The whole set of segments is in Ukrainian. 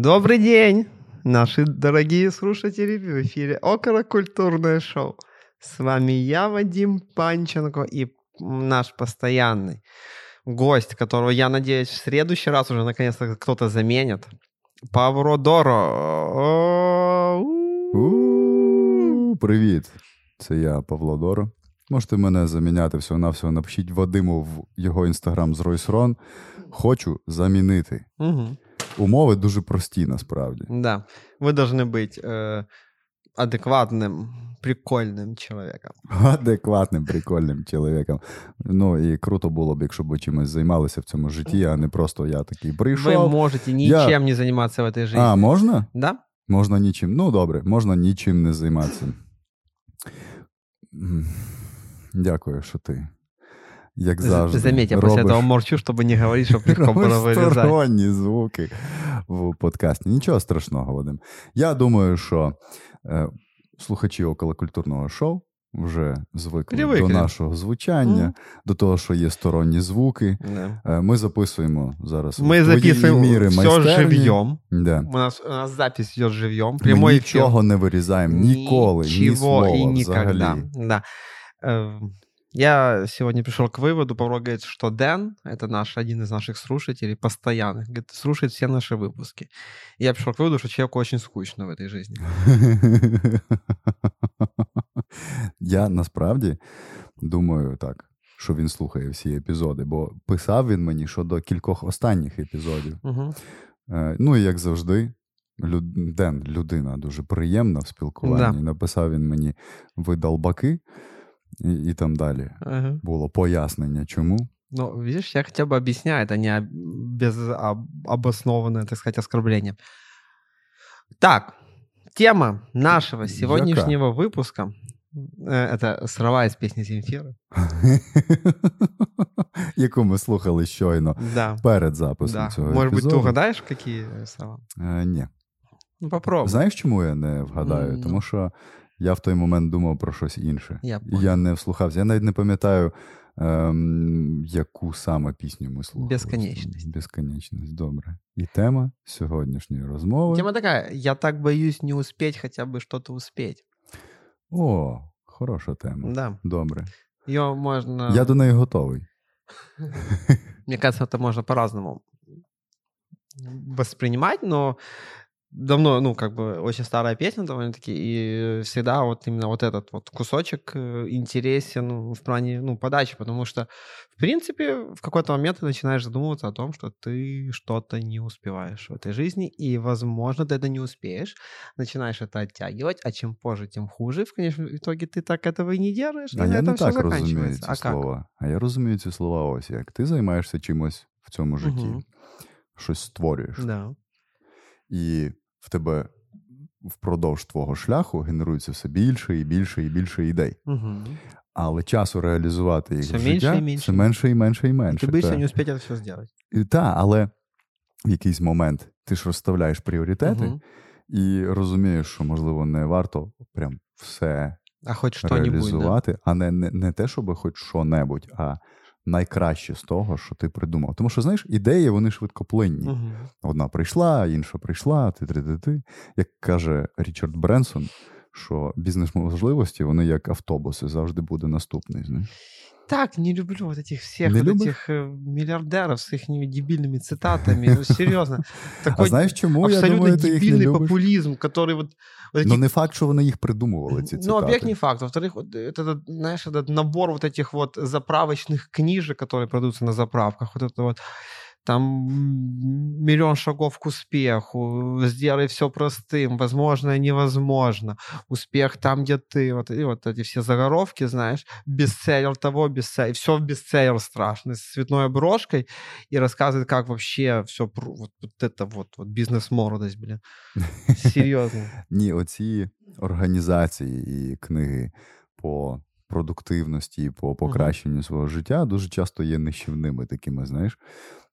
Добрый день, наши дорогие слушатели в эфире Околокультурное шоу. С вами я, Вадим Панченко, и наш постоянный гость, которого, я надеюсь, в следующий раз уже наконец-то кто-то заменит. Павро Доро. Привіт, це я, Павло Доро. Можете мене заміняти всього-навсього. Напишіть Вадиму в його інстаграм з Ройсрон. Хочу замінити. Угу. Умови дуже прості, насправді. Да. Ви повинні бути е, адекватним, прикольним чоловіком. Адекватним, прикольним чоловіком. Ну і круто було б, якщо б ви чимось займалися в цьому житті, а не просто я такий прийшов. Ви можете нічим Я- не займатися в цій житті. А, можна? Да? Можна нічим. Ну, добре, можна нічим не займатися. Дякую, що ти Як завжди. Заметь, я после робиш- этого молчу, чтобы не говорить, что легко было Робиш вырезать. сторонні звуки в подкасті. Нічого страшного, Вадим. Я думаю, що е, слухачі околокультурного шоу вже звикли Привикли. до нашого звучання, Мгм. до того, що є сторонні звуки. Да. Е, Ми записуємо зараз. в Мы твоїй записываем міри все майстерні. живьем. Да. У нас, у нас запись идет живьем. Ми Прямой эфир. нічого не вирізаємо ніколи, ні Ничего слова и никогда. взагалі. Да. Э, Я сегодня пришел к выводу, Павло говорит, что Дэн, это наш, один из наших слушателей, постоянных, говорит, слушает все наши выпуски. И я пришел к выводу, что человеку очень скучно в этой жизни. Я насправді думаю так, що він слухає всі епізоди, бо писав він мені щодо кількох останніх епізодів. Мгм. Е, Ну і як завжди, люд... Ден, людина дуже приємна в спілкуванні. Да. Написав він мені ви долбаки, і, і там далі Ага. було пояснення, чому. Ну, видишь, я хотя бы объясняю, это не об- без об- обоснованное, так сказать, оскорбление. Так, тема нашего сегодняшнего выпуска э, это слова из песни Земфира. Яку ми слухали щойно Да. перед записом да. цього Может быть, епізоду. ты угадаешь, какие слова? Е, ні. Ну, попробуй. Знаєш, чому я не вгадаю? Ну. Тому що я в той момент думав про щось інше. Я понял. я не вслухався. Я навіть не пам'ятаю, ем, яку саме пісню ми слухали. Безконечність. Безконечність, добре. І тема сьогоднішньої розмови. Тема такая, я так боюсь не успеть хотя бы что-то успеть. О, хороша тема. Да. Добре. Ее можно... Я до неї готовий. Мне кажется, это можно по-разному воспринимать, но давно, ну, как бы очень старая песня довольно-таки, и всегда вот именно вот этот вот кусочек э, интересен ну, в плане, ну, подачи, потому что, в принципе, в какой-то момент ты начинаешь задумываться о том, что ты что-то не успеваешь в этой жизни, и, возможно, ты это не успеешь, начинаешь это оттягивать, а чем позже, тем хуже, в конечном итоге ты так этого и не делаешь, и А на я этом не все так розумію заканчивается. ці А как? слова. А я розумію ці слова ось як. Ти займаєшся чимось в цьому житті, Мгм. щось створюєш. Да. і в тебе впродовж твого шляху генерується все більше і більше і більше ідей. Мгм. Але часу реалізувати їх Все в менше і менше. все менше і менше і менше. Ты боишься не это все сделать. І та, але в якийсь момент ти ж розставляєш пріоритети Мгм. і розумієш, що можливо не варто прям все А да? реалізувати, а не, не, не те, щоб хоч що-небудь, а найкраще з того, що ти придумав. Тому що, знаєш, ідеї вони швидкоплинні. Мгм. Одна прийшла, інша прийшла, ти ти ти ти. Як каже Річард Бренсон, що бізнес-можливості вони як автобуси, завжди буде наступний. Знаєш? Так, не люблю вот этих всех Не вот любишь? этих э, миллиардеров с их дебильными цитатами. Ну, серьезно. А Такой знаєш чому? Я абсолютно думаю, ти їх не дебильный любиш. популизм, который вот... вот Ну эти- не факт, що вони їх придумували, ці Ну, цитати. во-первых, не факт. Во-вторых, вот это, этот, знаешь, этот набор вот этих вот заправочных книжек, которые продаются на заправках, вот это вот там м, миллион шагов к успеху, сделай все простым, возможно и невозможно, успех там, где ты, вот, и вот эти все заголовки, знаешь, бестселлер того, бестселлер, все бестселлер страшный, с цветной обложкой, и рассказывает, как вообще все, вот, вот это вот, вот бизнес-молодость, блин, серьезно. Ні, оці організації і книги по продуктивності, по покращенню свого життя дуже часто є нищівними такими, знаєш.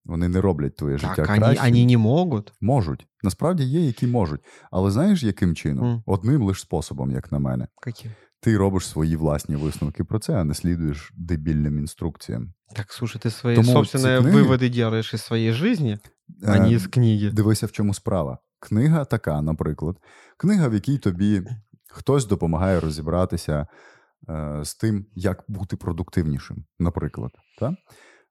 Вони не роблять твоє життя Так, они, кращим. они не могут. Можуть. Насправді є, які можуть. Але знаєш, яким чином? Мгм. Одним лише способом, як на мене. Каким? Ти робиш свої власні висновки про це, а не слідуєш дебільним інструкціям. Так, слушай, ты свои Тому собственные ці книги- выводы делаешь из своей жизни, а Е, не из книги. Дивися, в чому справа. книга така, наприклад, книга, в якій тобі хтось допомагає розібратися е, з тим, як бути продуктивнішим, наприклад. Та?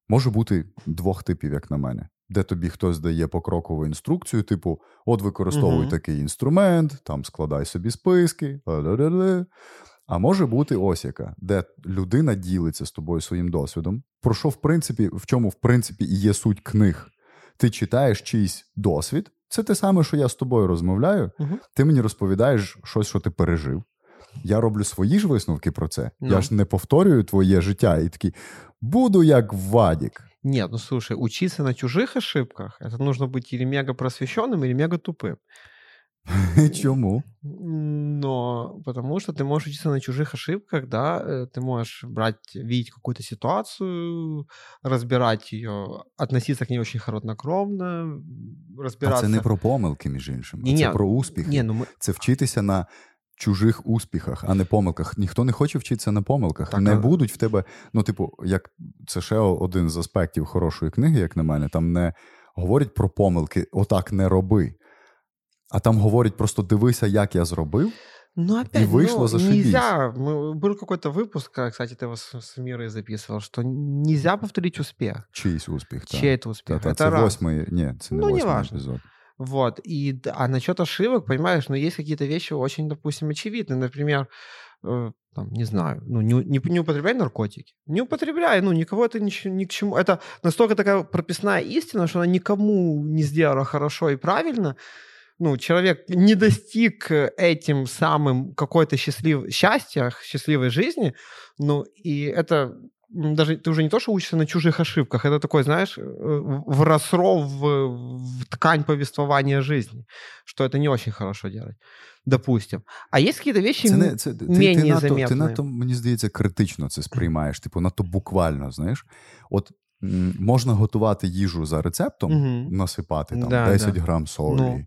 Може бути двох типів, як на мене, де тобі хтось дає покрокову інструкцію, типу: от використовуй uh такий інструмент, там складай собі списки. А може бути ось яка, де людина ділиться з тобою своїм досвідом, про що, в принципі, в чому в принципі і є суть книг. Ти читаєш чийсь досвід, це те саме, що я з тобою розмовляю. uh Ти мені розповідаєш щось, що ти пережив. Я роблю свої ж висновки про це. No. Я ну. ж не повторюю твоє життя і такий буду як Вадік. Нет, ну слушай, учиться на чужих ошибках, это нужно быть или мега просвещенным, или мега тупым. Чему? Но потому что ты можешь учиться на чужих ошибках, да, э, ты можешь брать, видеть какую-то ситуацию, разбирать ее, относиться к ней очень холоднокровно, розбиратися. А це не про помилки, між іншим, ні, це ні, про успіхи. Ні, ну ми... Це вчитися на чужих успіхах, а не помилках. Ніхто не хоче вчитися на помилках. Так, не а... будуть в тебе. Ну, типу, як це ще один з аспектів хорошої книги, як на мене, там не говорять про помилки, отак не роби. А там говорять просто дивися, як я зробив. Ну, опять, и вышло ну, зашибись. нельзя. Мы, был какой-то выпуск, кстати, ты его с, с Мирой записывал, что нельзя повторить успех. Чийсь успех, так. Чей это успех. Та, та, это це восьмий, ні, це не ну, восьмий епізод. Вот. И, а насчет ошибок, понимаешь, но ну, есть какие-то вещи очень, допустим, очевидные. Например, э, там, не знаю, ну, не, не, не употребляй наркотики. Не употребляй, ну, никого это ни, ни к чему. Это настолько такая прописная истина, что она никому не сделала хорошо и правильно. Ну, человек не достиг этим самым какой-то счастлив... счастья, счастливой жизни, ну, и это даже ты уже не то, что учишься на чужих ошибках, это такой, знаешь, э, вросло в, в ткань повествования жизни, что это не очень хорошо делать, допустим. А є якісь вещи це не, це, ти, менее ти, надто, ти надто, мені здається, критично це сприймаєш, типу, надто буквально, знаєш. От можна готувати їжу за рецептом, угу. насипати там да, 10 да. грам солі, ну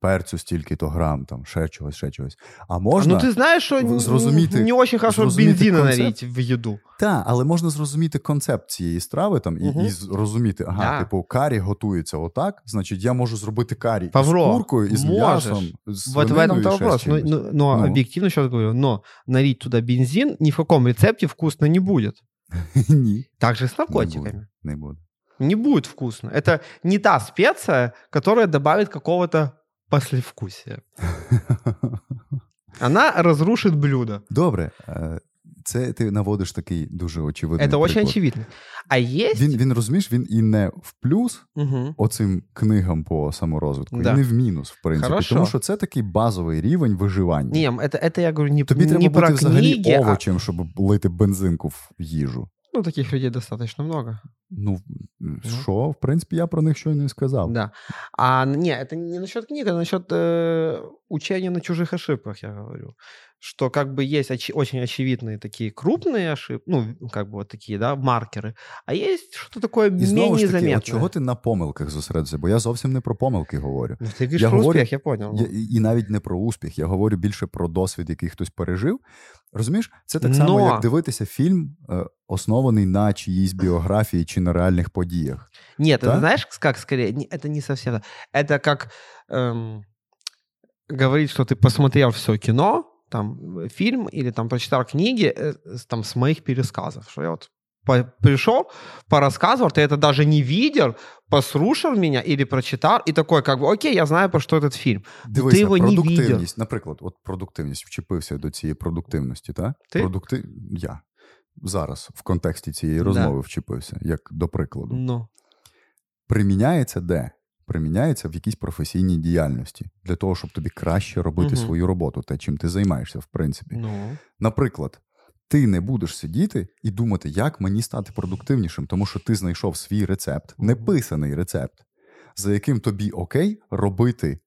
перцю стільки-то грам, там, ще чогось, ще чогось. А можна. Ну, ти знаєш, що зрозуміти, не дуже хорошо бензина налить в їду. Так, але можна зрозуміти концепт цієї страви там, і угу. і зрозуміти, ага, да. типу, карі готується отак, значить, я можу зробити карі Павло, з куркою і з м'ясом. З вот в этом-то вопрос. Но, но, но ну. объективно сейчас говорю, но налить туда бензин ни в каком рецепте вкусно не будет. Ні. Так же с наркотиками. Не буде. Не будет вкусно. Это не та специя, которая добавит какого-то послевкусие. Она разрушит блюдо. Добре. Це ти наводиш такий дуже очевидний Це дуже очевидно. А є... Він, він розумієш, він і не в плюс угу. оцим книгам по саморозвитку, да. і не в мінус, в принципі. Хорошо. Тому що це такий базовий рівень виживання. Ні, це, це я говорю, не, Тобі не треба бути про взагалі книги, овочем, а... щоб лити бензинку в їжу. Ну, таких людей достаточно много. Ну, що, в принципі, я про них щойно і сказав. Да. А не, это не насчет книг, это насчет э, учения на чужих ошибках, я говорю. Что как бы есть оч- очень очевидные такие крупные ошибки, ну, как бы вот такие, да, маркеры, а есть что-то такое і знову ж таки, от чого ти на помилках зосередився? Бо я зовсім не про помилки говорю. Ну, ти я про говорю, успіх, я понял. Я, і навіть не про успіх, я говорю більше про досвід, який хтось пережив. Розумієш, це так само, Но... як дивитися фільм, е, оснований на чиїсь біографії чи на реальних подіях. Ні, ти знаєш, як скорее, це не совсем. Это как эм, говорить, что ты посмотрел все кино, там, фильм или там прочитал книги э, там, с моих пересказов, что я вот по- пришел, порассказывал, ты это даже не видел, послушал меня или прочитав, і такой, как бы, окей, я знаю, про що этот фільм. Дивися, ти його продуктивність, не видел. наприклад, от продуктивність, вчепився до цієї продуктивності, так? Ти? Продукти... Я зараз в контексті цієї розмови да. вчепився, як до прикладу. Ну. Приміняється де? Приміняється в якійсь професійній діяльності для того, щоб тобі краще робити угу. свою роботу, те, чим ти займаєшся, в принципі. Ну. Наприклад, ти не будеш сидіти і думати, як мені стати продуктивнішим, тому що ти знайшов свій рецепт, неписаний рецепт, за яким тобі окей робити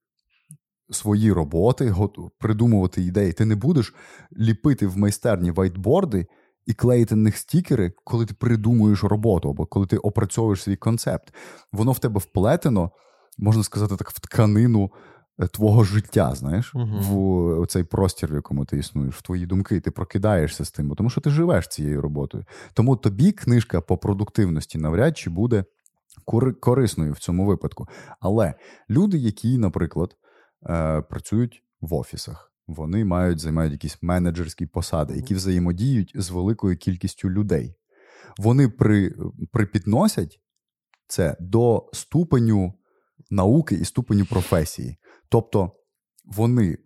свої роботи, придумувати ідеї. Ти не будеш ліпити в майстерні вайтборди і клеїти на них стікери, коли ти придумуєш роботу, або коли ти опрацьовуєш свій концепт. Воно в тебе вплетено, можна сказати, так, в тканину. Е, твого життя, знаєш, uh-huh. в цей простір, в якому ти існуєш, в твої думки, ти прокидаєшся з тим, тому що ти живеш цією роботою. Тому тобі книжка по продуктивності навряд чи буде корисною в цьому випадку. Але люди, які, наприклад, е, працюють в офісах. Вони мають займають якісь менеджерські посади, які взаємодіють з великою кількістю людей. Вони при, припідносять це до ступеню науки і ступеню професії. Тобто вони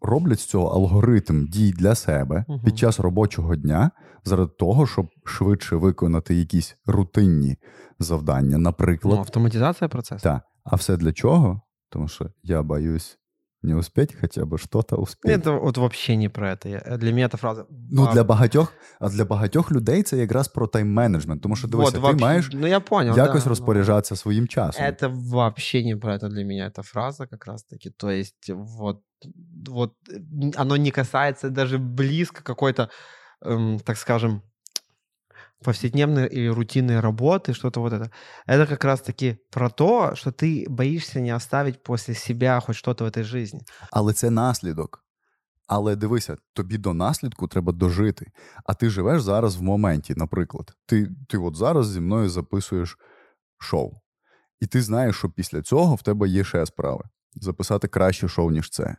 роблять з цього алгоритм дій для себе Мгм. під час робочого дня, заради того, щоб швидше виконати якісь рутинні завдання, наприклад. Ну, Автоматизація процесу. Так. А все для чого? Тому що я боюсь не успеть, хоча б щось успеть. Это вот вообще не про это. Я- Для меня эта фраза... Ну, а, для багатьох, а для багатьох людей це якраз про тайм-менеджмент. Тому що дивися, вот ти вообще- маєш Ну, я понял, якось да, розпоряджатися своїм часом. Это вообще не про это для меня, эта фраза как раз-таки. То есть вот, вот м, оно не касается даже близко какой-то, эм, так скажем, повседневной или рутинной работы, что-то вот это. Это как раз-таки про то, что ты боишься не оставить после себя хоть что-то в этой жизни. Але це наслідок. Але дивися, тобі до наслідку треба дожити. А ти живеш зараз в моменті, наприклад. Ти, ти от зараз зі мною записуєш шоу. І ти знаєш, що після цього в тебе є ще справи. Записати краще шоу, ніж це.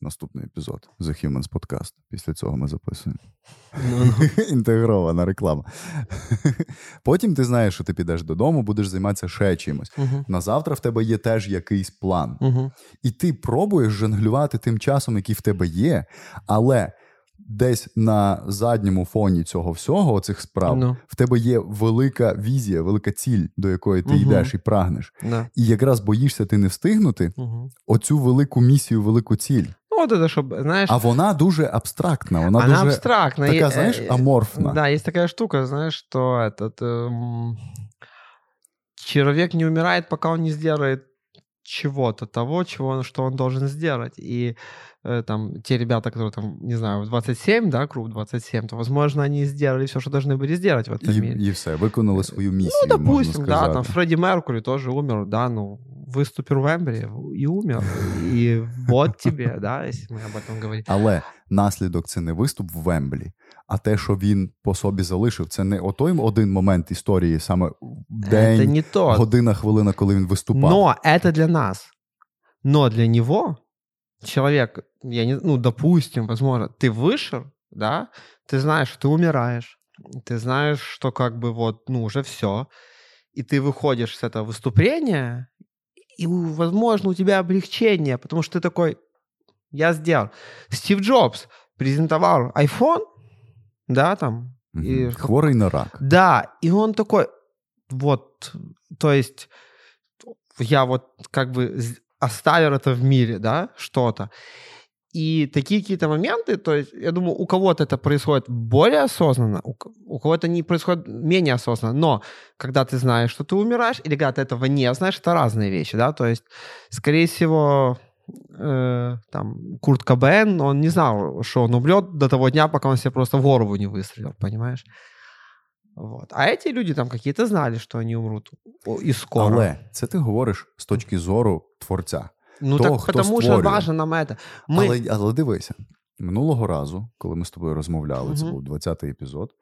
Наступний епізод The Humans Podcast. Після цього ми записуємо. Інтегрована реклама. Потім ти знаєш, що ти підеш додому, будеш займатися ще чимось. На завтра в тебе є теж якийсь план. І ти пробуєш жонглювати тим часом, який в тебе є, але десь на задньому фоні цього всього, оцих справ, Ну. в тебе є велика візія, велика ціль, до якої ти Мгм. йдеш і прагнеш. Да. І якраз боїшся ти не встигнути Мгм. оцю велику місію, велику ціль. Ну, вот это, чтобы, знаешь, А вона дуже абстрактна, вона, она дуже абстрактная. така, знаєш, аморфна. Да, есть такая штука, знаешь, что этот эм, человек не умирает, пока он не сделает чего-то, того, чего он, что он должен сделать. И э, там те ребята, которые там, не знаю, в 27, да, круг 27, то, возможно, они сделали все, что должны были сделать в этом І, мире. і все, виконали свою місію. Ну, допустим, можна да, сказати. там Фредди Меркури тоже умер, да, ну, выступил в Эмбери и умер. И вот тебе, да, если мы об этом говорим. Але наслідок це не виступ в Вемблі, а те, що він по собі залишив, це не отой один момент історії, саме день, Это не то. година, хвилина, коли він виступав. Но это для нас. Но для него человек, я не, ну, допустим, возможно, ты вышел, да, ты знаешь, что ты умираешь, ты знаешь, что как бы вот, ну, уже все, и ты выходишь с этого выступления, и, возможно, у тебя облегчение, потому что ты такой, я сделал. Стив Джобс презентовал iPhone, да, там, Мгм. і- Хворий на рак. да, и он такой, вот, то есть я вот как бы оставил это в мире, да, что-то. И такие какие-то моменты, то есть, я думаю, у кого-то это происходит более осознанно, у, у кого-то не происходит менее осознанно. Но когда ты знаешь, что ты умираешь, или когда ты этого не знаешь, это разные вещи, да. То есть, скорее всего, э, там Курт Кобен, он не знал, что он умрет до того дня, пока он себе просто в голову не выстрелил, понимаешь? Вот. А эти люди там какие-то знали, что они умрут о, и скоро. Але це ти говориш з точки зору творця. ну того, так хто потому что створює. важно нам это. Мы... Але, але дивися, минулого разу, коли ми з тобою розмовляли, це Мгм. був 20-й епізод,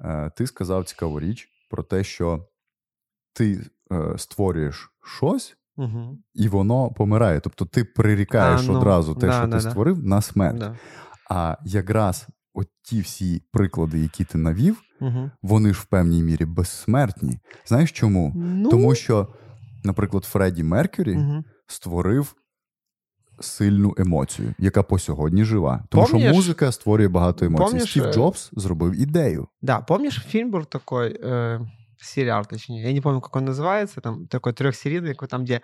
е, ти сказав цікаву річ про те, що ти е, створюєш щось, Мгм. і воно помирає. Тобто ти прирікаєш А, ну, одразу те, да, що да, ти да. створив, на смерть. А якраз от ті всі приклади, які ти навів, Мгм. вони ж в певній мірі безсмертні. Знаєш чому? Ну, Тому що, наприклад, Фредді Меркюрі мгм. створив сильну емоцію, яка по сьогодні жива. Тому Помніш- що музика створює багато емоцій. помніш, Стів е, Джобс зробив ідею. Да, помнишь, фильм был такой, э, сериал, точнее, я не помню, как он называется, там такой трехсерийный, какой там, где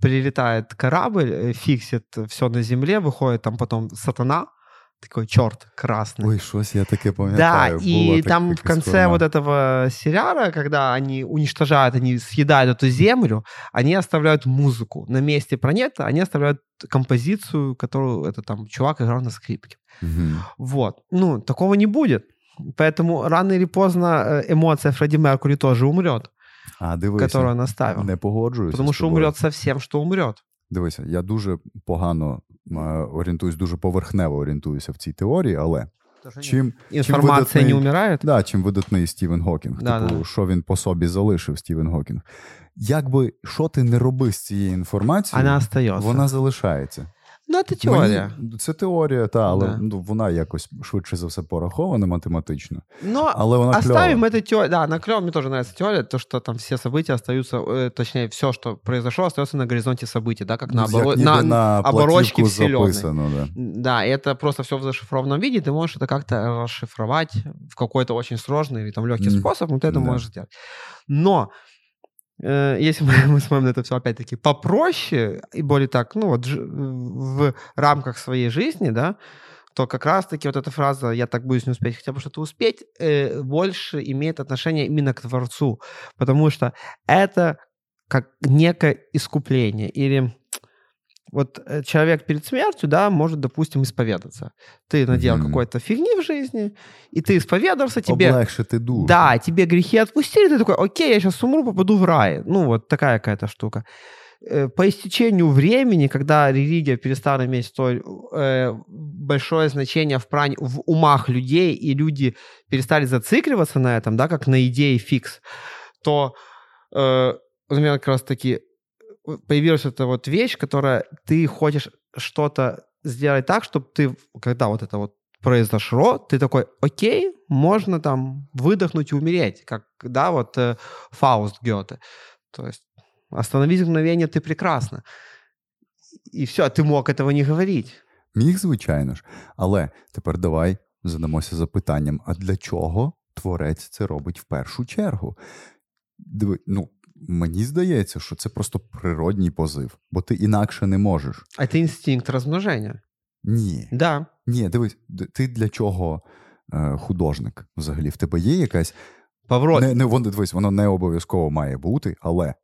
прилетает корабль, э, фиксит все на земле, выходит там потом сатана, такой черт красный. Ой, щось я таке Да, пам'ятаю. и так- там в конце формат. вот этого сериала, когда они уничтожают, они съедают эту землю, они оставляют музыку. На месте планеты они оставляют композицию, которую этот там чувак играл на скрипке. Мгм. Вот. Ну, такого не будет. Поэтому рано или поздно э, эмоция Фредди Меркури тоже умрет, А дивися, которую он оставил. не погоджуюся. Потому з что тобою. умрет совсем, что умрет. Дивися, я дуже погано е, орієнтуюсь, дуже поверхнево орієнтуюся в цій теорії, але чим, Информация видатный- не умирает. да, чим видатний Стівен Гокінг, Да, типу, да. що він по собі залишив Стівен Гокінг. як би що ти не роби з цією інформацією, Вона остається. вона залишається. Ну, це теорія. Мені, це теорія, та, але Да. ну, вона якось швидше за все порахована математично. Но Але вона оставим кльова. эту теорию. Да, на клево мне тоже нравится теория, то, что там все события остаются, э, точнее, все, что произошло, остается на горизонте событий, да, как на, Ну, Як оборо- ніби на, на оборочке платівку вселенной. записано. Да. Да, и это просто все в зашифрованном виде, ты можешь это как-то расшифровать в какой-то очень сложный или там легкий Мгм. способ, но ты это Да. можешь сделать. Но э, если мы, мы смотрим на это все опять-таки попроще и более так, ну вот в рамках своей жизни, да, то как раз-таки вот эта фраза «я так боюсь не успеть, хотя бы что-то успеть» э, больше имеет отношение именно к Творцу, потому что это как некое искупление или вот э, человек перед смертью, да, может, допустим, исповедаться. Ты наделал Мгм. какой-то фигни в жизни, и ты исповедовался, тебе... Облегшити душу. Да, тебе грехи отпустили, ты такой, окей, я сейчас умру, попаду в рай. Ну, вот такая какая-то штука. Э, По истечению времени, когда религия перестала иметь столь э, большое значение в, пране, в умах людей, и люди перестали зацикливаться на этом, да, как на идее фикс, то э, меня как раз-таки появилась эта вот вещь, которая ты хочешь что-то сделать так, чтобы ты, когда вот это вот произошло, ты такой, окей, можно там выдохнуть и умереть, как, да, вот э, Фауст Гёте. То есть остановить мгновение ты прекрасно. И все, ты мог этого не говорить. Міг, звичайно ж. Але тепер давай задамося запитанням: а для чого творець це робить в першу чергу? Диви, ну, мені здається, що це просто природній позив, бо ти інакше не можеш. Это инстинкт размножения. Ні. Да. Ні, дивись, ти для чого е, художник взагалі? В тебе є якась. Павро, Не, не, воно, дивись, воно не обов'язково має бути, але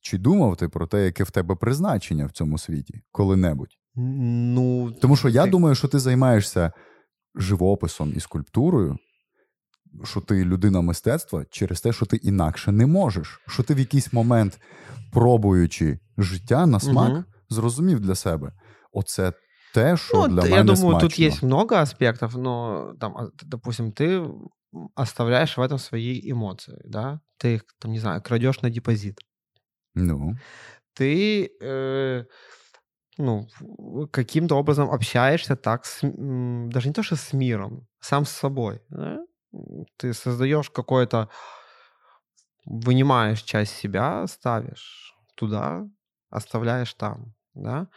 чи думав ти про те, яке в тебе призначення в цьому світі коли-небудь? ну... Тому що я ти- думаю, що ти займаєшся живописом і скульптурою, що ти людина мистецтва через те, що ти інакше не можеш. Що ти в якийсь момент, пробуючи життя на смак, Мгм. зрозумів для себе. Оце те, що Ну, для т- мене я думаю, смачно. тут есть много аспектов, но там, а, т- допустим, ты оставляешь в этом свои эмоции, да? Ты их, там, не знаю, крадешь на депозит. Ну, Ты, э, ну, в- каким-то образом общаешься так, с, м, даже не то, что с миром, сам с собой. да? М, Ты создаешь какое-то, вынимаешь часть себя, ставишь туда, оставляешь там, да?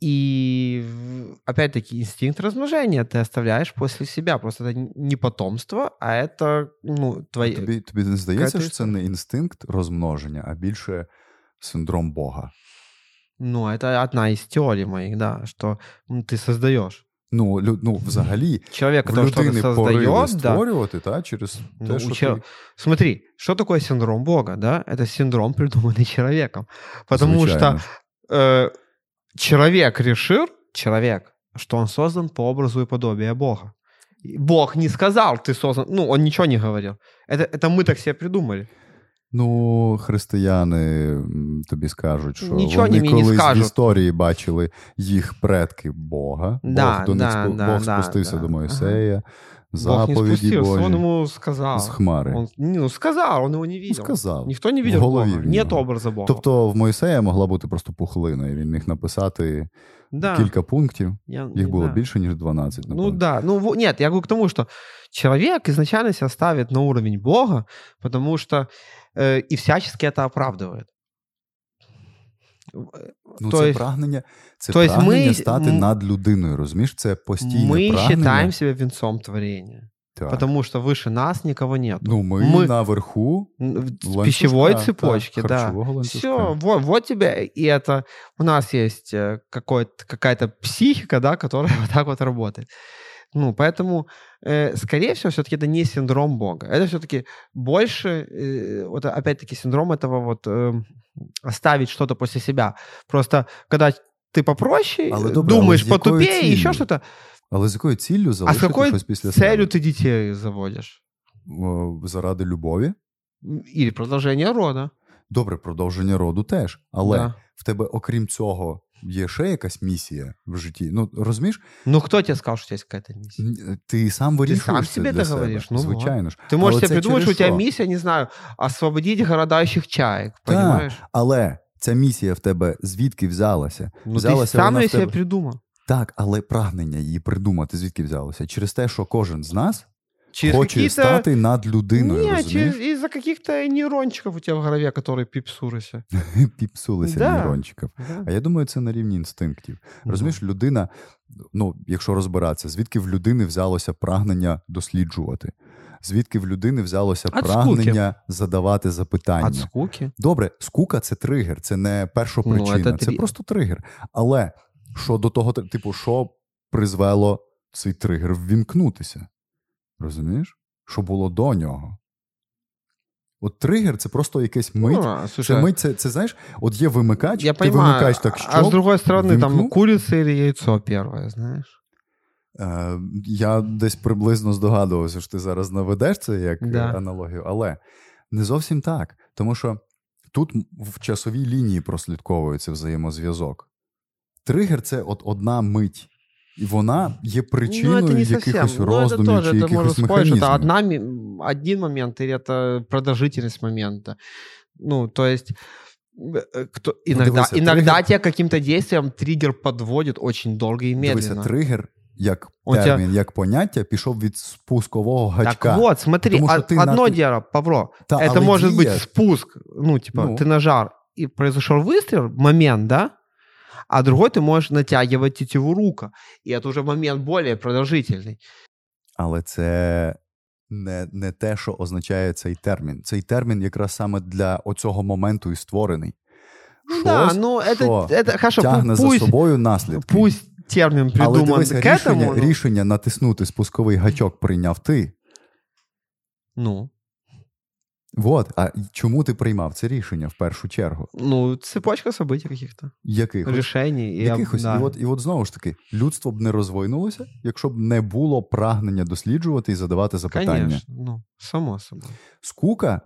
И в- опять-таки инстинкт размножения ты оставляешь после себя. Просто это не потомство, а это ну, твои... тобі, тобі не здається, Яка що це не інстинкт розмноження, а більше синдром Бога. Ну, это одна из теорий моих, да, что м, ты создаешь. Ну, лю, ну взагалі, Человек, в что-то людини пориви создает, да. створювати, та, через Ну, те, що чел- ти... Смотри, что такое синдром Бога, да? Это синдром, придуманный человеком. Потому Звичайно. что э, человек решил, человек, что он создан по образу и подобию Бога. Бог не сказал, ты создан, ну, он ничего не говорил. Это, это мы так себе придумали. Ну, християни тобі скажуть, що Нічого вони колись в історії бачили їх предки Бога. Да, Бог, до да, спу- да, Бог да, спустився да. до Моїсея, Бог не спустился, Божі. он ему сказал. З хмари. Он, ну, сказал, он его не видел. сказал. Никто не видел В Бога. Нет образа Бога. Тобто в Моїсея могла бути просто пухлина, і він міг написати да. кілька пунктів. Я- Їх було да. більше, ніж 12. Ну напевно. да, ну нет, я говорю к тому, что человек изначально себя ставит на уровень Бога, потому что э, и всячески это оправдывает. Ну, то це есть- прагнення, це то есть прагнення ми- стати м- над людиною. Розумієш, це постійне Мы прагнення. считаем себя венцом творения, Так. потому что выше нас никого нет. Ну, ми, мы- наверху В ланцюжка, пищевой так, цепочке, да. харчового ланцюжка. Все, вот, вот тебе, и это у нас есть э, какой-то, какая-то психика, да, которая вот так вот работает. Ну, поэтому, э, скорее всего, все-таки это не синдром Бога. Это все-таки больше, э, вот опять-таки, синдром этого вот э, оставить что-то после себя. Просто когда ты попроще, Але э, добре, думаешь але з якою потупее, еще ціллю? что-то. Але з якою ціллю А с залишити какой щось після целью себе? ты детей заводишь? О, Заради любові? М, Или продолжение рода. Добре, продовження роду теж. Але Да. в тебе, окрім цього, є ще якась місія в житті. Ну розумієш, Ну, кто тебе сказал, что у тебя есть какая-то миссия? Н- ти сам вирішуєш сам це себе для это себе. говориш, ну, звичайно ж. Ты можешь Але себе це придумать, через что у тебя що? миссия, не знаю, освободить голодающих чаек, понимаешь? Але ця місія в тебе звідки взялася? Ну, ты Взялася сам вона ее в себе тебе. придумал. Так, але прагнення її придумати звідки взялося? Через те, що кожен з нас Через хоче какие-то... стати над людиною, розумієш? через... из-за каких-то нейрончиков у тебя в голове, которые пипсурися. Піпсулися Да. нейрончиків. А я думаю, це на рівні інстинктів. Розумієш, людина, ну, якщо розбиратися, звідки в людини взялося прагнення досліджувати? Звідки в людини взялося От прагнення задавати запитання? От скуки. Добре, скука це тригер, це не перша Ну, причина, це це трі- просто тригер. Але що до того, типу, що призвело цей тригер ввімкнутися? Розумієш? Що було до нього? От тригер це просто якась мить. Ну, а, слушай, Це мить, це, це знаєш, от є вимикач, я ти понимаю, вимикаєш так, що а с другой стороны, там вимкнув? курица или яйцо первое, знаешь? Е, я десь приблизно здогадувався, що ти зараз наведеш це як е, Да. аналогію, але не зовсім так. Тому що тут в часовій лінії прослідковується взаємозв'язок. Тригер це от одна мить, і вона є причиною ну, это не якихось совсем. роздумів ну, это тоже, чи это можно якихось спорить, что механізмів. это одна, ми- один момент или это продолжительность момента. Ну, то есть э, кто, иногда, дивися, иногда триггер- тебя каким-то действием триггер подводит очень долго и медленно. Дивися, тригер як Он тебя- термін, як поняття пішов від спускового гачка. Так вот, смотри, Потому что од- ты одно на- дело, Павро, Та, это але может быть дія- спуск, ну, типа, Ну. ты нажал, и произошел выстрел, момент, да? А другой ты можешь натягивать тетиву рука. И это уже момент более продолжительный. Але це не, не те, що означає цей термін. Цей термін якраз саме для оцього моменту і створений. Ну да, Щось, ну это, що это хорошо, тягне пу- за пусть, собою наслідки. пусть термин Але придуман дивися, к рішення, этому. ну, рішення натиснути спусковий гачок прийняв ти. Ну, Вот. А чому ти приймав це рішення в першу чергу? ну, цепочка событий каких-то, Якихось? решений. и Якихось. да. І, от, і от знову ж таки, людство б не розвинулося, якщо б не було прагнення досліджувати і задавати запитання. Конечно, ну, само собой. Скука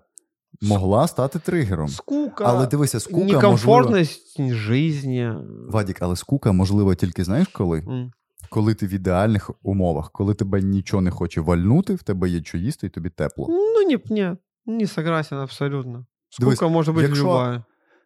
могла стати тригером. Скука, Але дивися, скука можливо... некомфортность жизни. Вадік, але скука можливо тільки знаєш коли? М. Коли ти в ідеальних умовах, коли тебе нічого не хоче вальнути, в тебе є що їсти, і тобі тепло. Ну, не, нет, не согласен абсолютно. Дивись, Скука может быть якщо- любая.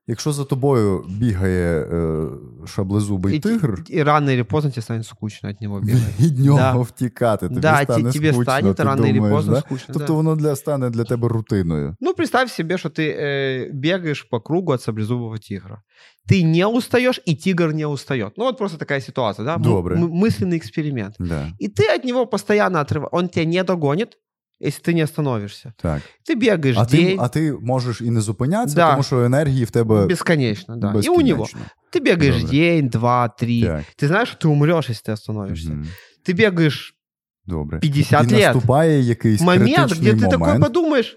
Якщо за тобою бігає е, шаблезубий И, тигр, и рано или поздно тебе станет скучно от него бегать. від нього Да. втікати, тобі да, стане те- тебе скучно, станет ти рано или думаєш, поздно да? скучно. Тобто да. воно для стане для тебе рутиною. Ну, представь себе, что ты э, бегаешь по кругу от саблезубого тигра. Ты не устаешь, и тигр не устает. Ну, вот просто такая ситуация, да? М- Добре. м- мысленный эксперимент. Да. И ты от него постоянно отрываешь. Он тебя не догонит, если ты не остановишься. Так. Ты бегаешь А ти, день, а ти можеш і не зупинятися, Да. тому що енергії в тебе бесконечно, да. И у него. безкінечно. Ты бегаешь Добре. день, два, три. Так. Ты знаешь, что ты умрешь, если ты остановишься. Мгм. Ты бегаешь Добре. 50 і лет. наступає якийсь момент, критичний где ты такой момент, подумаешь,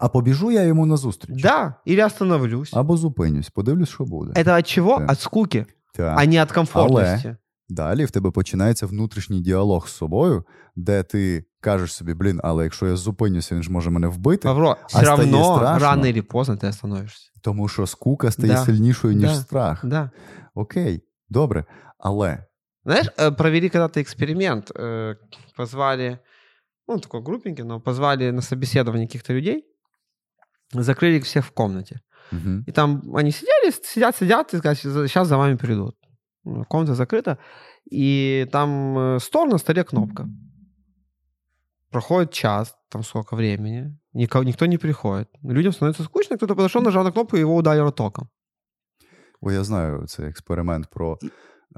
а побіжу я йому назустріч. да, или остановлюсь. Або зупинюсь, подивлюсь, що буде. Это от чего? Да. От скуки, Так. а не от комфортности. Далі в тебе починається внутрішній діалог з собою, де ти кажеш собі, блін, але якщо я зупинюся, він ж може мене вбити, Павро, все стає равно страшно. рано или поздно ты остановишься. тому що скука стає Да. сильнішою, ніж Да. страх. Да. Окей, добре. Але Знаешь, э, провели когда-то эксперимент. э, Позвали, ну, такой группенький, но позвали на собеседование каких-то людей, закрыли их всех в комнате. угу. И там они сидели, сидят, сидят, и сказали, сейчас за вами придут. Ну, Комната закрыта, и там э, стол, на столе кнопка. Проходит час, там сколько времени, никого, никто не приходит. Людям становится скучно, кто-то подошел, нажал на кнопку, и его ударило током. О, я знаю цей експеримент про.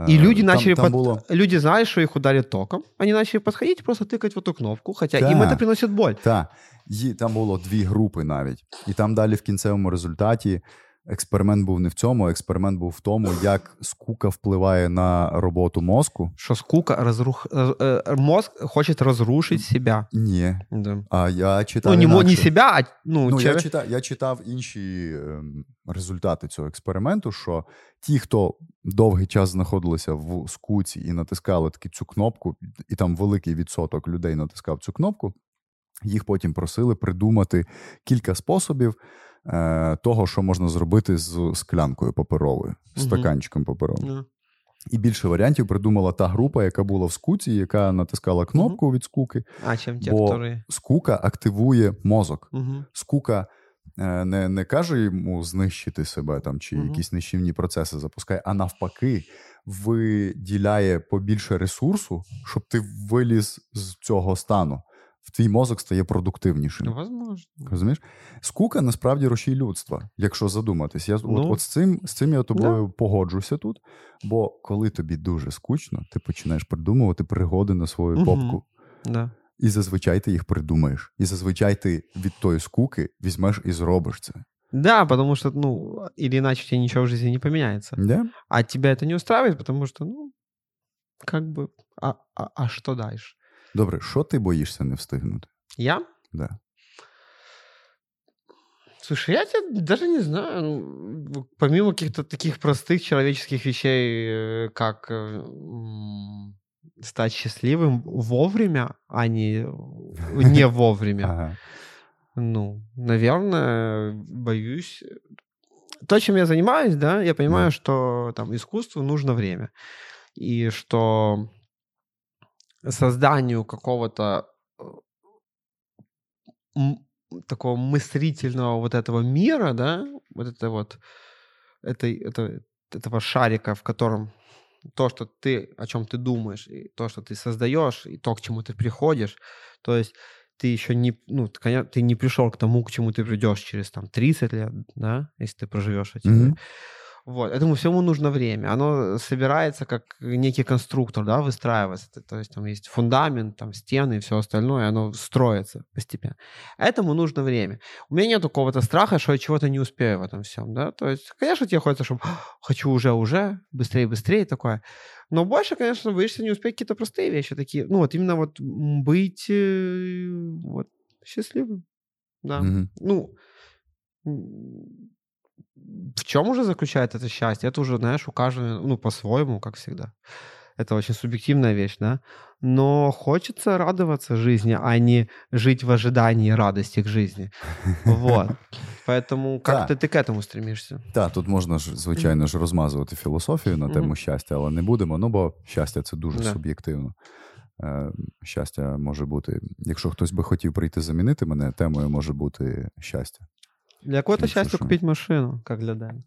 И е, люди там, начали... там под- було... Люди знают, что их ударит током. Они начали подходить и просто тыкать в эту кнопку, хотя им Да. это приносит боль. Та, і там було дві групи навіть. І там далі в кінцевому результаті експеримент був не в цьому, експеримент був в тому, як скука впливає на роботу мозку. Что скука, разрух... э, э, мозг хочет разрушить себя. Ні. Да. А я читав. Ну, не, інакше. а ну, Ну, я, читав, я читав інші ем, результати цього експерименту, що ті, хто довгий час знаходилися в скуці і натискали таки цю кнопку, і там великий відсоток людей натискав цю кнопку, їх потім просили придумати кілька способів, е, того, що можна зробити з склянкою паперовою, стаканчиком паперовим. Ну, І більше варіантів придумала та група, яка була в скуці, яка натискала кнопку від скуки. А чем те, Бо скука активує мозок. Мгм. Скука е, не, не каже йому знищити себе там чи Мгм. якісь нищівні процеси запускає, а навпаки, виділяє побільше ресурсу, щоб ти виліз з цього стану. В твій мозок стає продуктивнішим. Возможно. Розумієш? Скука насправді рушій людства, якщо задуматись. Я, Ну. от з цим, з цим я тобою погоджуся тут. Бо коли тобі дуже скучно, ти починаєш придумувати пригоди на свою Мгм. попку. Да. І зазвичай ти їх придумаєш. І зазвичай ти від тої скуки візьмеш і зробиш це. Да, потому что, ну, или иначе у тебя ничего в жизни не поменяется. Да? А тебя это не устраивает, потому что, ну, как бы, а, а, а что дальше? Добре, що ти боїшся не встигнути? Я? Да. Слушай, я тебя даже не знаю. ну, Помимо каких-то таких простых человеческих вещей, э, как э, стать счастливым вовремя, а не, не вовремя. Ага. Ну, наверное, боюсь. То, чем я занимаюсь, да, я понимаю, Да. что там искусству нужно время. И что созданию какого-то э, такого мыслительного вот этого мира, да, вот это вот, этой, это, этого шарика, в котором то, что ты, о чем ты думаешь, и то, что ты создаешь, и то, к чему ты приходишь, то есть ты еще не, ну, ты, не пришел к тому, к чему ты придешь через там 30 лет, да, если ты проживешь эти. Мгм. Вот, этому всему нужно время. Оно собирается как некий конструктор, да, выстраивается. То есть там есть фундамент, там стены и все остальное, оно строится постепенно. Этому нужно время. У меня нет какого-то страха, что я чего-то не успею в этом всем, да. То есть, конечно, тебе хочется, чтобы хочу уже-уже, быстрее-быстрее такое. Но больше, конечно, боишься не успеть какие-то простые вещи такие. Ну, вот именно вот быть э, вот, счастливым. Да. Мгм. Ну, в чем уже заключается это счастье? Это уже, знаешь, у каждого, ну, по-своему, как всегда. Это очень субъективная вещь, да? Но хочется радоваться жизни, а не жить в ожидании радости к жизни. Вот. Поэтому как-то ты к этому стремишься. Так, тут можна ж, звичайно ж, розмазувати філософію на тему Мгм. щастя, але не будемо, ну бо щастя це дуже Да. суб'єктивно. Е, щастя може бути, якщо хтось би хотів прийти замінити мене, темою може бути щастя. Для кого-то Ну, счастье машину, как для Дани.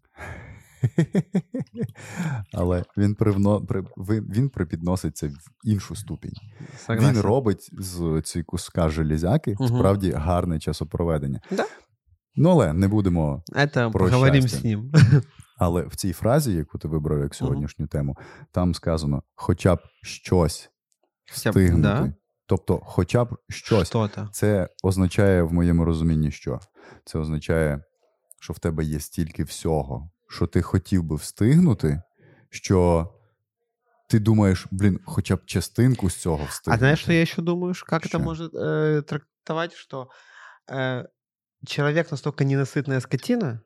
Але він привно, при, він припідноситься в іншу ступінь. Согласен. Він робить з цієї куска железяки Мгм. справді гарне часопроведення. Да. Ну, але не будемо. Это Про поговорим счастье. с ним. Але в цій фразі, яку ти вибрав як сьогоднішню тему, там сказано хоча б щось встигнути. да. Тобто, хоча б щось. Что-то. Це означає в моєму розумінні, що це означає, що в тебе є стільки всього, що ти хотів би встигнути, що ти думаєш, блін, хоча б частинку з цього встигнути. А знаешь, что я еще думаю, ш- как Что? это может э, трактовать, что э, человек настолько ненасытная скотина,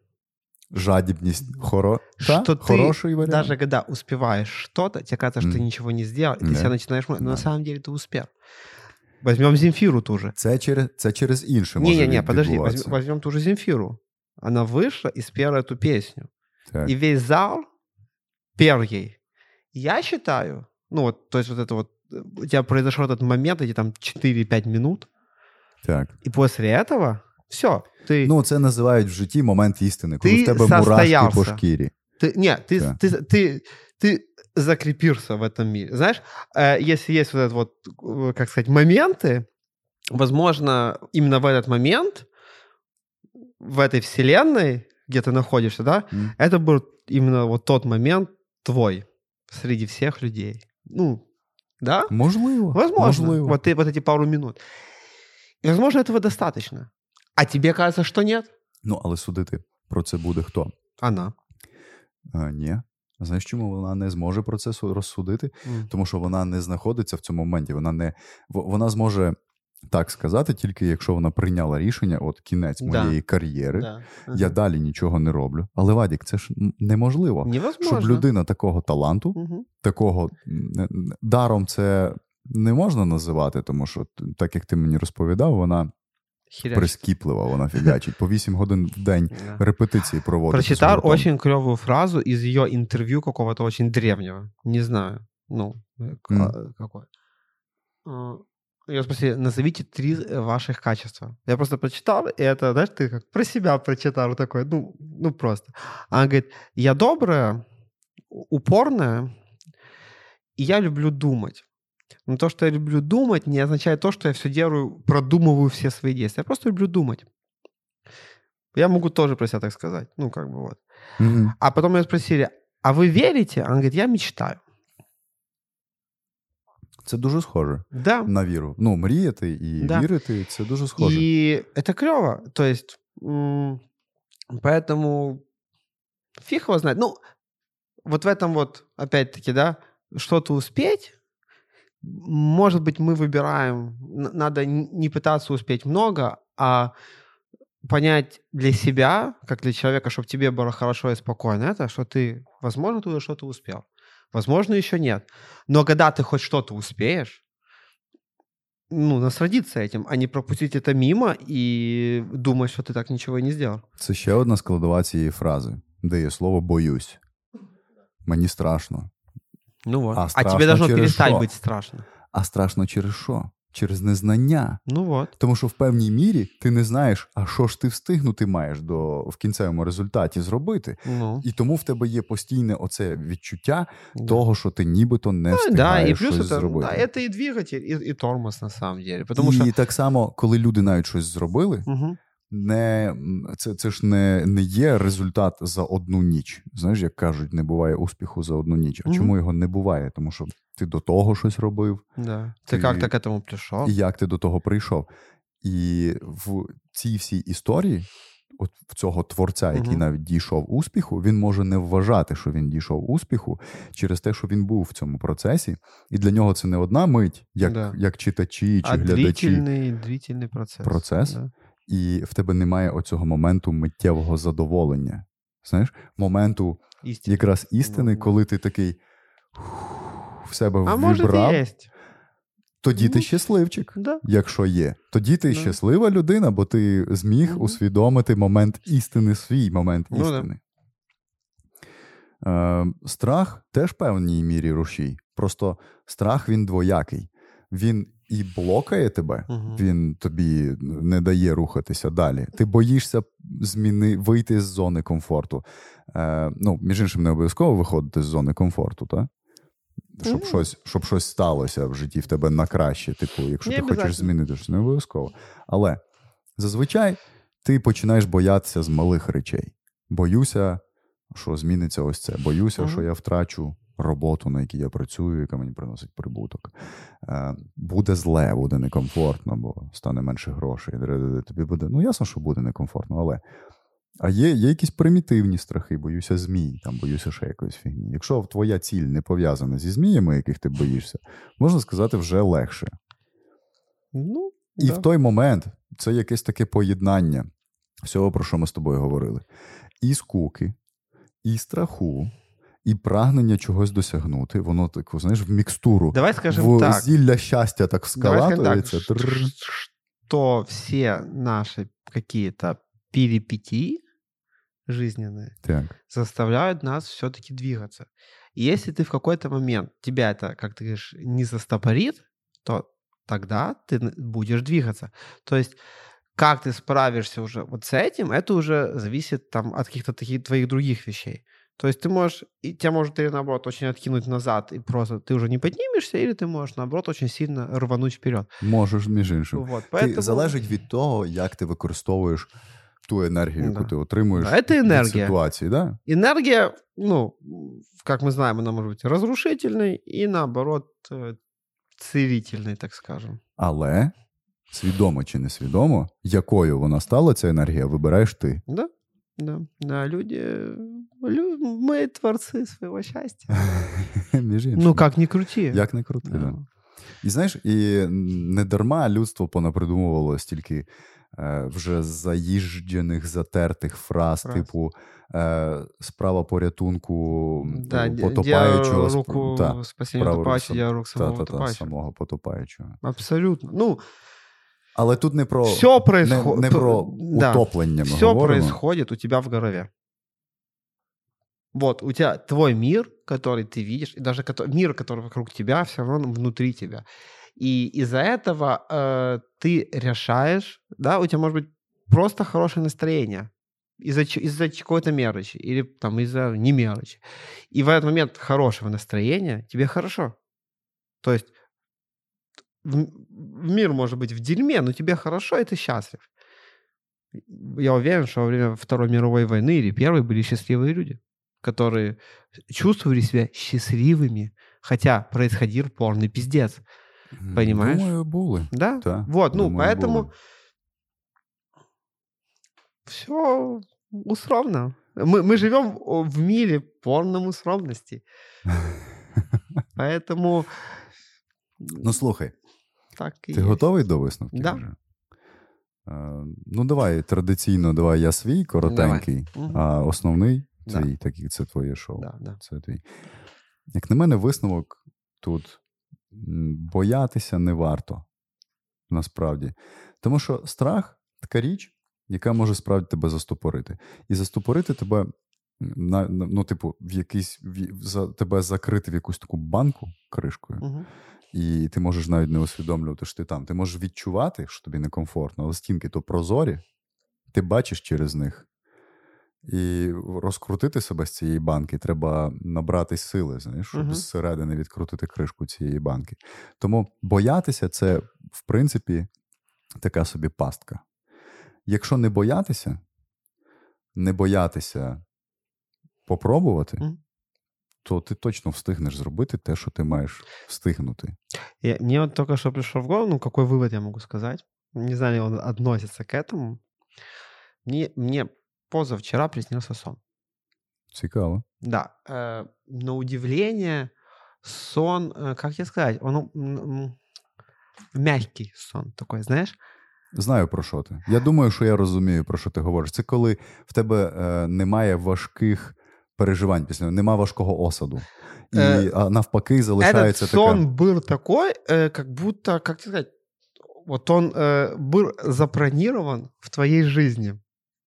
Жадібність хоро... что Та? ты хороший варіант. даже когда успеваешь что-то, тебе кажется, что ты Мгм. ничего не сделал, и ты Да. себя начинаешь... мо- Но на Да. самом деле ты успел. Возьмем Земфиру ту же. Це через, це через інше може Не-не-не, подожди, відбуватися. возьмем, возьмем ту же Земфиру. Она вышла и спела эту песню. Так. И весь зал пел ей. Я считаю, ну вот, то есть вот это вот, э, у тебя произошел этот момент, эти там 4-5 минут, так. и после этого все, ты, Ну, це називають в житті момент істини, коли Ти в тебе мурашки по состоявся. шкірі. ты нет, ты, Да. ты, ты, ты закрепился в этом мире. Знаешь, э, если есть вот этот вот, э, как сказать, моменты, возможно, именно в этот момент, в этой вселенной, где ты находишься, да, М. это был именно вот тот момент твой среди всех людей. Ну, да? Можливо. Возможно. Можливо. Вот, ты, вот эти пару минут. И, возможно, этого достаточно. А тебе кажется, что нет? Ну, але судити про це буде хто? Она. А, ні. Знаєш, чому вона не зможе про це розсудити? М. Тому що вона не знаходиться в цьому моменті. Вона не вона зможе так сказати, тільки якщо вона прийняла рішення, от кінець Да. моєї кар'єри, Да. я далі нічого не роблю. Але Вадік, це ж неможливо. Невозможно. Щоб людина такого таланту, Мгм. такого даром це не можна називати, тому що так як ти мені розповідав, вона Херячит. прискіплива вона фігачить. По 8 годин в день Да. репетиції проводить. Прочитал очень клевую фразу из ее интервью какого-то очень древнего. Не знаю. Ну, э, к- Мгм. э, какой. А, Ее спросили, назовите три э, ваших качества. Я просто прочитал, и это, знаешь, ты как про себя прочитал такой, ну, ну просто. Она говорит, я добрая, у- упорная, и я люблю думать. Но то, что я люблю думать, не означает то, что я все делаю, продумываю все свои действия. Я просто люблю думать. Я могу тоже про себя так сказать. Ну, как бы вот. Мгм. А потом ее спросили, а вы верите? Она говорит, я мечтаю. Це дуже схоже Да. на віру. Ну, мріяти і Да. вірити це дуже схоже. И это клево. То есть, м, поэтому фиг его знает. Ну, вот в этом вот, опять-таки, да, что-то успеть, может быть, мы выбираем, н- надо н- не пытаться успеть много, а понять для себя, как для человека, чтобы тебе было хорошо и спокойно, это, что ты, возможно, ты уже что-то успел. Возможно, еще нет. Но когда ты хоть что-то успеешь, ну, насладиться этим, а не пропустить это мимо и думать, что ты так ничего и не сделал. Це ще одна складова цієї фрази, де є слово боюсь. Мені страшно. Ну вот. А А, страшно тебе должно через перестать что? быть страшно. А страшно через що? Через незнання. Ну вот. Тому що в певній мірі ти не знаєш, а що ж ти встигнути маєш до в кінцевому результаті зробити. Ну, І тому в тебе є постійне оце відчуття да. того, що ти нібито не Ну, да, встигаєш и плюс щось это, зробити. да, это и двигатель, и, и тормоз на самом деле. Потому і что... так само, коли люди навіть щось зробили, Мгм. не це, це ж не, не є результат за одну ніч. Знаєш, як кажуть, не буває успіху за одну ніч. А Мгм. чому його не буває? Тому що ти до того щось робив, Да. Ты, Ты- как-то к этому пришел. і як ти до того прийшов. І в цій всій історії, от в цього творця, який Мгм. навіть дійшов успіху, він може не вважати, що він дійшов успіху через те, що він був в цьому процесі, і для нього це не одна мить, як, Да. як читачі чи а глядачі. длительный, длительный процесс. Процесс? Да. і в тебе немає оцього моменту миттєвого задоволення. Знаєш, моменту Истина. якраз істини, Ну, коли ти такий в себе А вібрав, и тоді ти Ну, щасливчик, Да. якщо є. Тоді ти Да. щаслива людина, бо ти зміг Мгм. усвідомити момент істини, свій момент Ну, да. Е, страх теж в певній мірі рушій. Просто страх він двоякий. Він і блокає тебе, Мгм. він тобі не дає рухатися далі. Ти боїшся зміни, вийти з зони комфорту. Е, ну, між іншим, не обов'язково виходити з зони комфорту, так? Щоб, Ну. щось, щоб щось сталося в житті в тебе на краще. Типу, якщо Не ти хочеш змінити щось, не обов'язково. Але зазвичай ти починаєш боятися з малих речей. Боюся, що зміниться ось це. Боюся, Мгм. що я втрачу роботу, на якій я працюю, яка мені приносить прибуток. Е, буде зле, буде некомфортно, бо стане менше грошей. Тобі буде. Ну, ясно, що буде некомфортно, але. А є, є якісь примітивні страхи, боюся змій, там боюся ще якоїсь фігні. Якщо твоя ціль не пов'язана зі зміями, яких ти боїшся, можна сказати, вже легше. Ну, І да. в той момент це якесь таке поєднання всього, про що ми з тобою говорили: і скуки, і страху, і прагнення чогось досягнути. Воно так, знаєш, в мікстуру, Давай скажем в так. зілля щастя так Давай скажем так, вскалатується. ш- Тррр. ш- что все наши какие-то перипетии жизненные Так. заставляют нас все-таки двигаться. И если ты в какой-то момент тебя это, как ты говоришь, не застопорит, то тогда ты н- будешь двигаться. То есть как ты справишься уже вот с этим, это уже зависит там от каких-то таких твоих других вещей. То есть ты можешь, и тебя может или наоборот очень откинуть назад, и просто ты уже не поднимешься, или ты можешь наоборот очень сильно рвануть вперед. Можеш, між іншим. Вот, Ти, поэтому... залежить від того, як ти використовуєш ту енергію, яку Да. ти отримуєш Да, це від енергія. ситуації. Да? Энергия, ну, как мы знаем, она может быть разрушительной и наоборот э, целительной, так скажем. Але свідомо чи несвідомо, якою вона стала, ця енергія, вибираєш ти. Да, Да, да, люди, лю- мы творцы своего счастья. Між іншим. Ну, как ни крути. Як не крути. Да. Да. І знаєш, і не дарма людство понапридумувало стільки е, вже заїжджених, затертих фраз, Фраз. типу е, справа порятунку Да, потопаючого. руку руку я рук самого та, та, та, самого потопаючого. Абсолютно. Ну, Але тут не про Все не, происходит. не про да. утоплення. Ми Все говоримо. происходит у тебя в голове. Вот, у тебя твой мир, который ты видишь, и даже кото- мир, который вокруг тебя, все равно внутри тебя. И из-за этого э, ты решаешь, да, у тебя может быть просто хорошее настроение из-за, из-за какой-то мелочи или там из-за не мелочи. И в этот момент хорошего настроения тебе хорошо. То есть мир может быть в дерьме, но тебе хорошо, и ты счастлив. Я уверен, что во время Второй мировой войны или Первой были счастливые люди, которые чувствовали себя счастливыми, хотя происходил полный пиздец. М, Понимаєш? Думаю, були. Да? Та, Вот, ну, думаю, поэтому були. все условно. Мы, мы живем в мире полном условности. Поэтому Ну слухай, так и ти готовий до висновків? Да. Вже? Е, ну, давай традиційно, давай я свій коротенький, Мгм. а основний Да. твій, так як це твоє шоу. Да, да. Це твій. Як на мене, висновок тут боятися не варто. Насправді. Тому що страх така річ, яка може справді тебе застопорити. І застопорити тебе, на, ну, типу, в якийсь в, за, тебе закрити в якусь таку банку кришкою, Мгм. І ти можеш навіть не усвідомлювати, що ти там. Ти можеш відчувати, що тобі некомфортно, але стінки то прозорі, ти бачиш через них. І розкрутити себе з цієї банки треба набрати сили, знаєш, щоб Мгм. зсередини відкрутити кришку цієї банки. Тому боятися це, в принципі, така собі пастка. Якщо не боятися, не боятися попробувати, Мгм то ти точно встигнеш зробити те, що ти маєш встигнути. Я- мне вот только что пришел в голову, ну, какой вывод я могу сказать. Не знаю, он относится к этому. Мне, мне позавчера приснился сон. Цікаво. Да, э, на удивление, сон, э, как тебе сказать, он м, м, мягкий сон такой, знаешь? Знаю про що ти. Я думаю, що я розумію, про що ти говориш. Це коли в тебе е, немає важких переживань після нього, немає важкого осаду. І Е, а навпаки, залишається Этот сон така. был такой, э, как будто, как тебе сказать, вот он э, был запланирован в твоей жизни.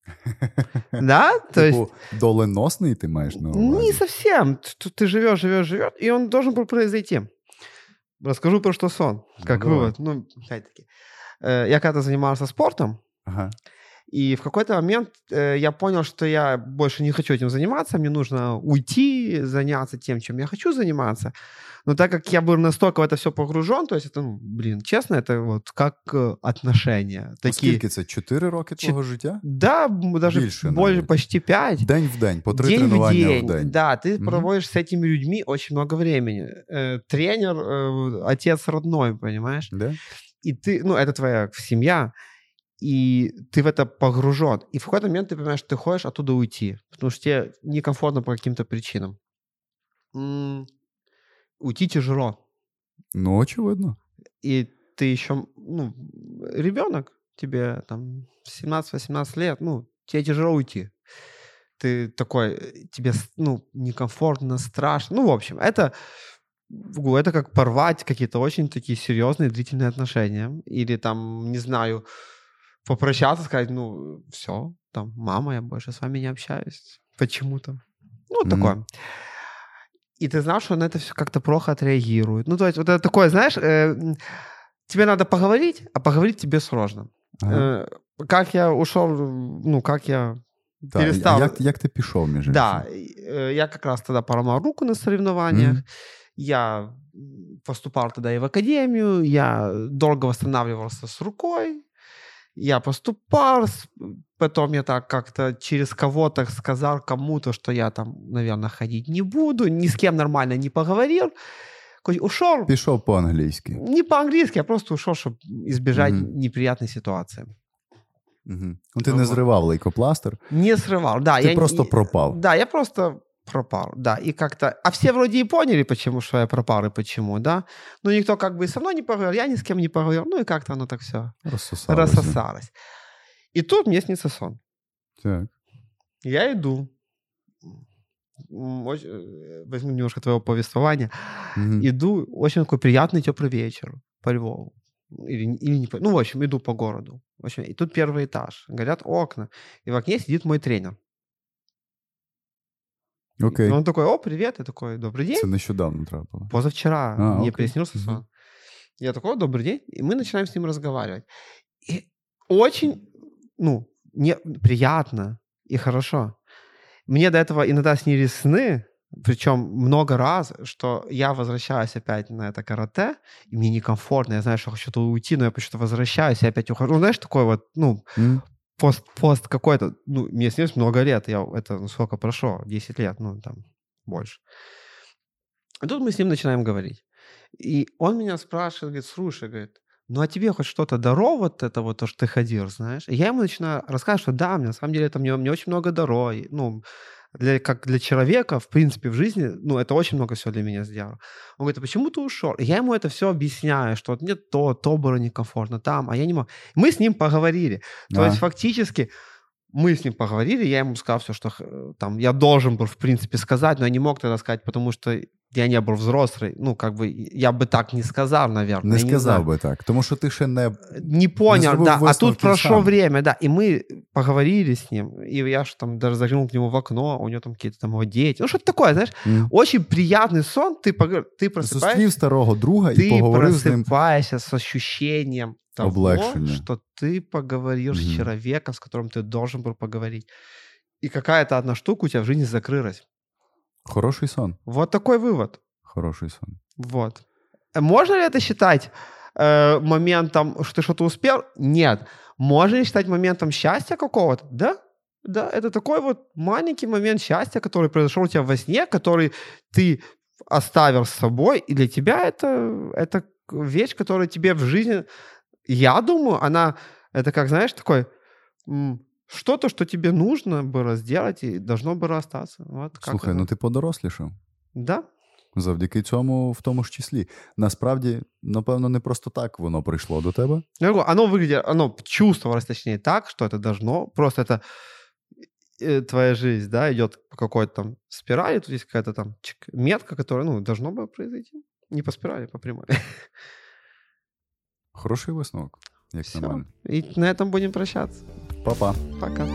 Да? То есть Типу, доленосний ти маєш на Не увазі? совсем. Т- Ты живешь, живешь, живешь, и он должен был произойти. Расскажу про что сон, как давай. вывод. Ну, опять-таки. Э, Я когда-то занимался спортом, Ага. и в какой-то момент э, я понял, что я больше не хочу этим заниматься, мне нужно уйти, заняться тем, чем я хочу заниматься. Но так как я был настолько в это все погружен, то есть это, ну, блин, честно, это вот как э, отношения. Ну, Такие, Скільки це? Чотири роки Чот- твого життя? да, даже Больше больше, навіть. почти пять. День в день, по три день в тренування день. в день. Да, ты Мгм. проводишь с этими людьми очень много времени. Э, тренер, э, отец родной, понимаешь? Да? И ты, ну, это твоя семья, и ты в это погружен. И в какой-то момент ты понимаешь, что ты хочешь оттуда уйти, потому что тебе некомфортно по каким-то причинам. М, Уйти тяжело. Ну, очевидно. И ты еще, ну, ребенок, тебе там 17-18 лет, ну, тебе тяжело уйти. Ты такой, э, тебе, ну, некомфортно, страшно. Ну, в общем, это, это как порвать какие-то очень такие серьезные длительные отношения. Или там, не знаю, попрощаться, сказать, ну, все, там, мама, я больше с вами не общаюсь. Почему-то. Ну, вот Мгм. такое. И ты знал, что на это все как-то плохо отреагирует. Ну, то есть вот это такое, знаешь, э, м, тебе надо поговорить, а поговорить тебе сложно. Ага. Э, как я ушел, ну, как я Так, а перестал... як, як ти пішов між Да, іншим? э, я как раз тогда поломал руку на соревнованиях. Мгм. Я м, поступал тогда и в академию, я долго восстанавливался с рукой. Я поступал, потом я так как-то через кого-то сказал кому-то, что я там, наверное, ходить не буду, ни с кем нормально не поговорил. Ушел, Пішов по-англійськи. не по-английски, я просто ушел, чтобы избежать Мгм. неприятной ситуации. Угу. Ну, ти не Ага. зривав лейкопластир, Не срывал, да. ти я просто не- пропав. Да, я просто пропал, да, и как-то... А все вроде и поняли, почему, что я пропал и почему, да, но никто как бы со мной не поговорил, я ни с кем не поговорил, ну и как-то оно так все Розсосалося. рассосалось. И тут мне снится сон. Так. Я иду, э, возьму немножко твоего повествования, Мгм. иду, очень такой приятный теплый вечер по Львову. или, или не, ну, в общем, иду по городу. В общем, и тут первый этаж, горят окна, и в окне сидит мой тренер. И он такой, о, привет, я такой, добрый день. Це нещодавно трапило. Позавчера А, мне окей. приснился сон. Я такой, «О, добрый день. И мы начинаем с ним разговаривать. И очень, ну, не, приятно и хорошо. Мне до этого иногда снились сны, причем много раз, что я возвращаюсь опять на это карате, и мне некомфортно, я знаю, что хочу туда уйти, но я почему-то возвращаюсь и опять ухожу. Ну, знаешь, такой вот, ну, М? Пост, пост какой-то, ну, мне снилось много лет, я это, ну, сколько прошло, 10 лет, ну, там, больше. И тут мы с ним начинаем говорить. И он меня спрашивает, говорит, слушай, говорит, ну а тебе хоть что-то даро вот это вот то, что ты ходил, знаешь? И я ему начинаю рассказывать, что да, мне на самом деле это мне, мне очень много даро. И, ну, для, как для человека, в принципе, в жизни, ну, это очень много всего для меня сделало. Он говорит, а почему ты ушел? И я ему это все объясняю, что вот мне то, то было некомфортно, там, а я не мог. Мы с ним поговорили. То А. есть фактически мы с ним поговорили, я ему сказал все, что э, там я должен был, в принципе, сказать, но я не мог тогда сказать, потому что я не был взрослый. Ну, как бы, я бы так не сказал, наверное. Не я сказав знаю. би так, тому що ти ще не Не понял, зробив да. А тут висновків прошло сам. время, да. И мы поговорили с ним. И я ж там даже заглянул к нему в окно, у него там какие-то там его дети. Ну, что-то такое, знаешь. м, Очень приятный сон. Ты, погр- ты просыпаешься, зустрів старого друга і ты поговорив з ним. просыпаешься с ощущением того, что ты поговорил с Мгм. человеком, с которым ты должен был поговорить. И какая-то одна штука у тебя в жизни закрылась. Хороший сон. Вот такой вывод. Хороший сон. Вот. Э, Можно ли это считать э, моментом, что ты что-то успел? Нет. Можно ли считать моментом счастья какого-то? Да. Да, это такой вот маленький момент счастья, который произошел у тебя во сне, который ты оставил с собой, и для тебя это, это вещь, которая тебе в жизни, я думаю, она, это как, знаешь, такой, м, что-то, что тебе нужно было сделать и должно было остаться. Вот как Слухай, это. ну ти подорослішав. Да, Завдяки цьому, в тому ж числі. Насправді, напевно, не просто так воно прийшло до тебе. Я говорю, оно выглядит, оно чувствовалось, точнее, так, что это должно, просто это э, твоя жизнь, да, идет по какой-то там спирали, тут есть какая-то там чик, метка, которая, ну, должно было произойти. Не по спирали, по прямой. Хороший висновок, як на мене. И на этом будем прощаться. Па-па. Пока.